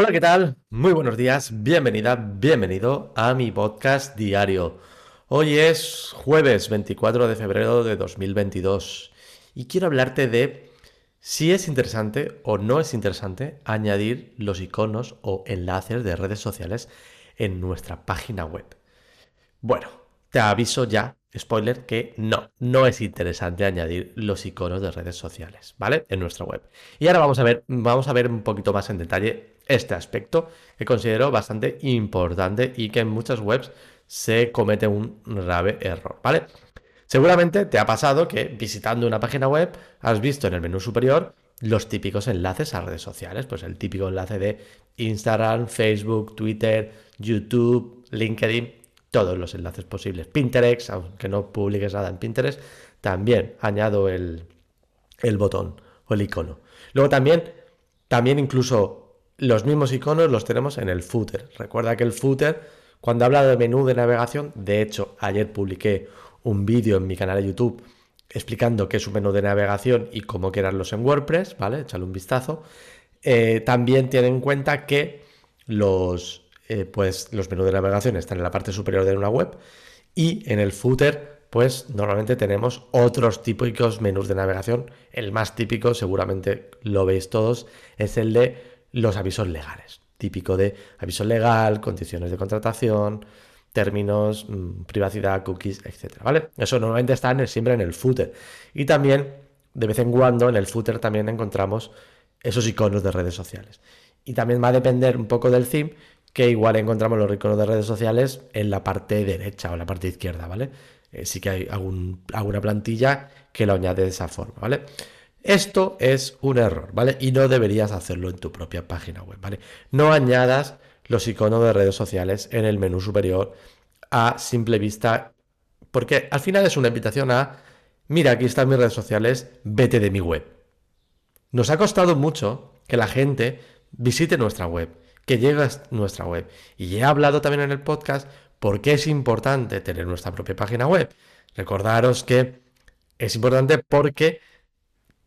Hola, ¿qué tal? Muy buenos días, bienvenida, bienvenido a mi podcast diario. Hoy es jueves 24 de febrero de 2022 y quiero hablarte de si es interesante o no es interesante añadir los iconos o enlaces de redes sociales en nuestra página web. Bueno, te aviso ya, spoiler, que no, no es interesante añadir los iconos de redes sociales, ¿vale? En nuestra web. Y ahora vamos a ver, vamos a ver un poquito más en detalle este aspecto que considero bastante importante y que en muchas webs se comete un grave error, ¿vale? Seguramente te ha pasado que visitando una página web has visto en el menú superior los típicos enlaces a redes sociales, pues el típico enlace de Instagram, Facebook, Twitter, YouTube, LinkedIn, todos los enlaces posibles. Pinterest, aunque no publiques nada en Pinterest, también añado el, el botón o el icono. Luego también, también incluso los mismos iconos los tenemos en el footer. Recuerda que el footer, cuando habla de menú de navegación, de hecho, ayer publiqué un vídeo en mi canal de YouTube explicando qué es un menú de navegación y cómo crearlos en WordPress, ¿vale? Échale un vistazo. Eh, también tiene en cuenta que los, eh, pues, los menús de navegación están en la parte superior de una web y en el footer pues normalmente tenemos otros típicos menús de navegación. El más típico, seguramente lo veis todos, es el de los avisos legales. Típico de aviso legal, condiciones de contratación, términos, mm, privacidad, cookies, etcétera, ¿vale? Eso normalmente está siempre en el footer. Y también, de vez en cuando, en el footer también encontramos esos iconos de redes sociales. Y también va a depender un poco del theme, que igual encontramos los iconos de redes sociales en la parte derecha o en la parte izquierda, ¿vale? Eh, sí que hay alguna plantilla que lo añade de esa forma, ¿vale? Esto es un error, ¿vale? Y no deberías hacerlo en tu propia página web, ¿vale? No añadas los iconos de redes sociales en el menú superior a simple vista, porque al final es una invitación a, mira, aquí están mis redes sociales, vete de mi web. Nos ha costado mucho que la gente visite nuestra web, que llegue a nuestra web. Y he hablado también en el podcast por qué es importante tener nuestra propia página web. Recordaros que es importante porque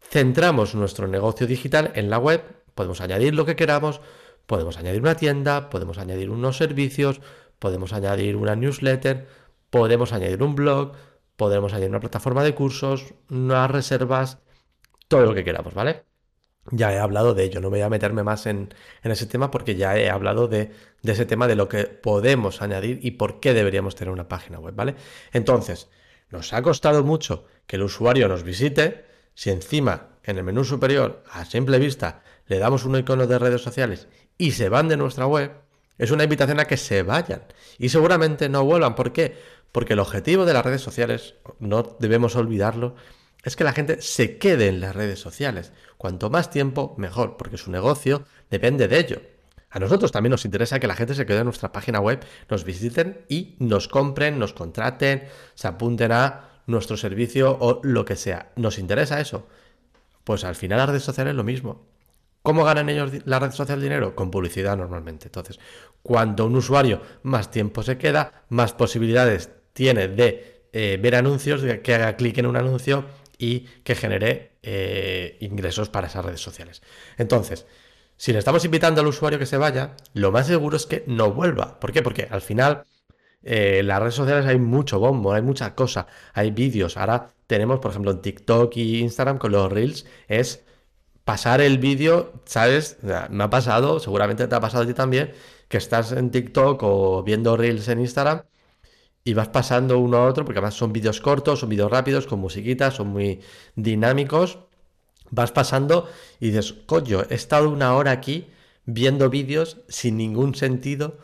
centramos nuestro negocio digital en la web, podemos añadir lo que queramos, podemos añadir una tienda, podemos añadir unos servicios, podemos añadir una newsletter, podemos añadir un blog, podemos añadir una plataforma de cursos, unas reservas, todo lo que queramos, ¿vale? Ya he hablado de ello, no voy a meterme más en, ese tema porque ya he hablado de, de ese tema de lo que podemos añadir y por qué deberíamos tener una página web, ¿vale? Entonces, nos ha costado mucho que el usuario nos visite, si encima en el menú superior, a simple vista, le damos un icono de redes sociales y se van de nuestra web, es una invitación a que se vayan. Y seguramente no vuelvan. ¿Por qué? Porque el objetivo de las redes sociales, no debemos olvidarlo, es que la gente se quede en las redes sociales. Cuanto más tiempo, mejor, porque su negocio depende de ello. A nosotros también nos interesa que la gente se quede en nuestra página web, nos visiten y nos compren, nos contraten, se apunten a nuestro servicio o lo que sea. ¿Nos interesa eso? Pues al final las redes sociales es lo mismo. ¿Cómo ganan ellos la red social dinero? Con publicidad normalmente. Entonces, cuando un usuario más tiempo se queda, más posibilidades tiene de eh, ver anuncios, de que haga clic en un anuncio y que genere eh, ingresos para esas redes sociales. Entonces, si le estamos invitando al usuario que se vaya, lo más seguro es que no vuelva. ¿Por qué? Porque al final eh, en las redes sociales hay mucho bombo, hay mucha cosa, hay vídeos. Ahora tenemos, por ejemplo, en TikTok y Instagram con los Reels, es pasar el vídeo, ¿sabes? Me ha pasado, seguramente te ha pasado a ti también, que estás en TikTok o viendo Reels en Instagram y vas pasando uno a otro, porque además son vídeos cortos, son vídeos rápidos, con musiquitas, son muy dinámicos. Vas pasando y dices, coño, he estado una hora aquí viendo vídeos sin ningún sentido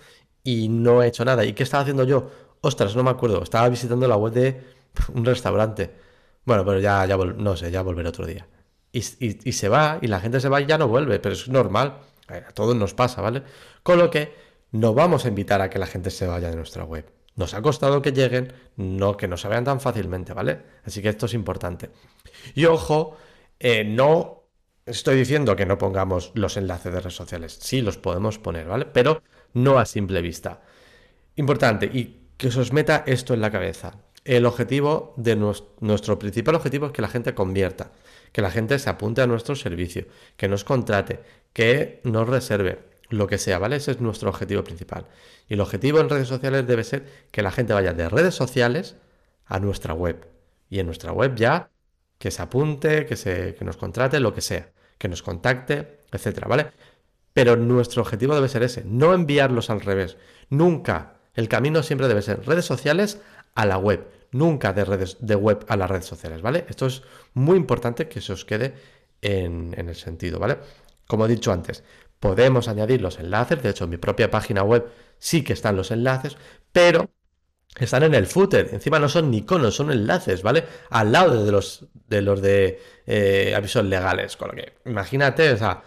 y no he hecho nada. ¿Y qué estaba haciendo yo? Ostras, no me acuerdo. Estaba visitando la web de un restaurante. Bueno, pero ya, ya no sé, ya volveré otro día. Y, se va, y la gente se va y ya no vuelve, pero es normal. A todos nos pasa, ¿vale? Con lo que no vamos a invitar a que la gente se vaya de nuestra web. Nos ha costado que lleguen, no que no se vean tan fácilmente, ¿vale? Así que esto es importante. Y ojo, eh, no estoy diciendo que no pongamos los enlaces de redes sociales. Sí, los podemos poner, ¿vale? Pero no a simple vista. Importante, y que se os meta esto en la cabeza. El objetivo de nuestro, principal objetivo es que la gente convierta, que la gente se apunte a nuestro servicio, que nos contrate, que nos reserve. Lo que sea, ¿vale? Ese es nuestro objetivo principal. Y el objetivo en redes sociales debe ser que la gente vaya de redes sociales a nuestra web. Y en nuestra web ya que se apunte, que, se, que nos contrate, lo que sea, que nos contacte, etcétera, ¿vale? Pero nuestro objetivo debe ser ese, no enviarlos al revés. Nunca. El camino siempre debe ser redes sociales a la web, nunca de redes de web a las redes sociales, ¿vale? Esto es muy importante que se os quede en, en el sentido, ¿vale? Como he dicho antes, podemos añadir los enlaces, de hecho en mi propia página web sí que están los enlaces, pero están en el footer. Encima no son ni iconos, son enlaces, ¿vale? Al lado de los de, eh, avisos legales. Con lo que, imagínate, o sea,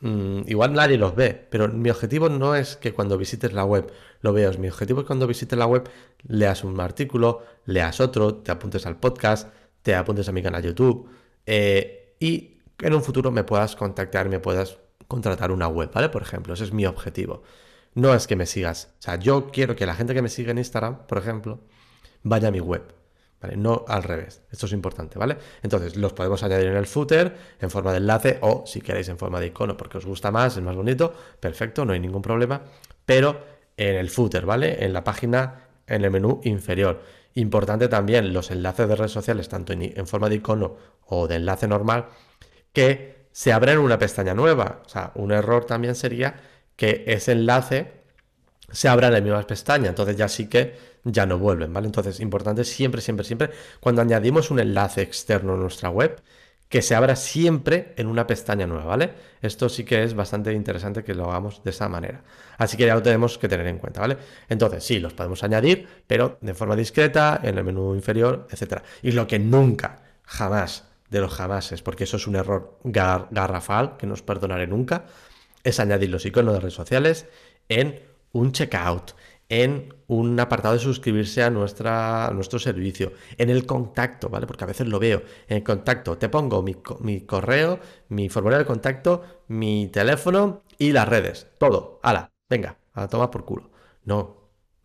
mm, igual nadie los ve, pero mi objetivo no es que cuando visites la web lo veas. Mi objetivo es cuando visites la web leas un artículo, leas otro, te apuntes al podcast, te apuntes a mi canal YouTube eh, y en un futuro me puedas contactar, me puedas contratar una web, ¿vale? Por ejemplo, ese es mi objetivo no es que me sigas. O sea, yo quiero que la gente que me sigue en Instagram, por ejemplo, vaya a mi web. ¿Vale? No al revés. Esto es importante, ¿vale? Entonces, los podemos añadir en el footer en forma de enlace o si queréis en forma de icono porque os gusta más, es más bonito, perfecto, no hay ningún problema. Pero en el footer, ¿vale? En la página, en el menú inferior. Importante también los enlaces de redes sociales, tanto en, en forma de icono o de enlace normal, que se abren una pestaña nueva. O sea, un error también sería que ese enlace se abra en la misma pestaña. Entonces ya sí que ya no vuelven, ¿vale? Entonces, importante siempre, siempre, siempre, cuando añadimos un enlace externo a nuestra web, que se abra siempre en una pestaña nueva, ¿vale? Esto sí que es bastante interesante que lo hagamos de esa manera. Así que ya lo tenemos que tener en cuenta, ¿vale? Entonces, sí, los podemos añadir, pero de forma discreta, en el menú inferior, etc. Y lo que nunca, jamás, de los jamases, porque eso es un error garrafal que no os perdonaré nunca, es añadir los iconos de redes sociales en un checkout, en un apartado de suscribirse a, nuestra, nuestro servicio, en el contacto, ¿vale? Porque a veces lo veo. En el contacto te pongo mi, mi correo, mi formulario de contacto, mi teléfono y las redes. Todo. ¡Hala! Venga, a tomar por culo. No,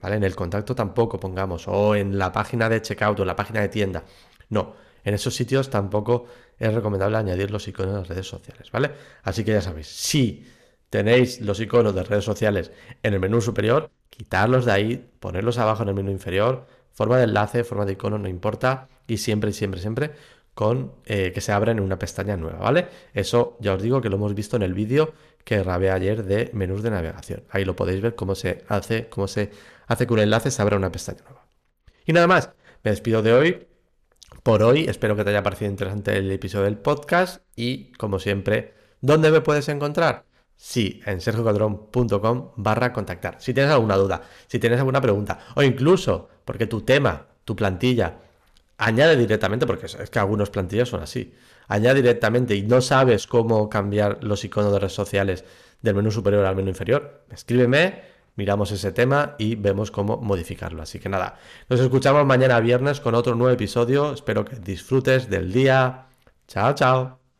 ¿vale? En el contacto tampoco pongamos, o en la página de checkout o en la página de tienda. No, en esos sitios tampoco es recomendable añadir los iconos de las redes sociales, ¿vale? Así que ya sabéis, si tenéis los iconos de redes sociales en el menú superior, quitarlos de ahí, ponerlos abajo en el menú inferior, forma de enlace, forma de icono, no importa, y siempre, siempre, siempre con eh, que se abran en una pestaña nueva, ¿vale? Eso ya os digo que lo hemos visto en el vídeo que grabé ayer de menús de navegación. Ahí lo podéis ver cómo se hace, cómo se hace que un enlace se abra una pestaña nueva. Y nada más, me despido de hoy. Por hoy, espero que te haya parecido interesante el episodio del podcast y, como siempre, ¿dónde me puedes encontrar? Sí, en sergiocadrón.com barra contactar. Si tienes alguna duda, si tienes alguna pregunta, o incluso porque tu tema, tu plantilla, añade directamente, porque es que algunas plantillas son así, añade directamente y no sabes cómo cambiar los iconos de redes sociales del menú superior al menú inferior, escríbeme, miramos ese tema y vemos cómo modificarlo. Así que nada, nos escuchamos mañana viernes con otro nuevo episodio. Espero que disfrutes del día. Chao, chao.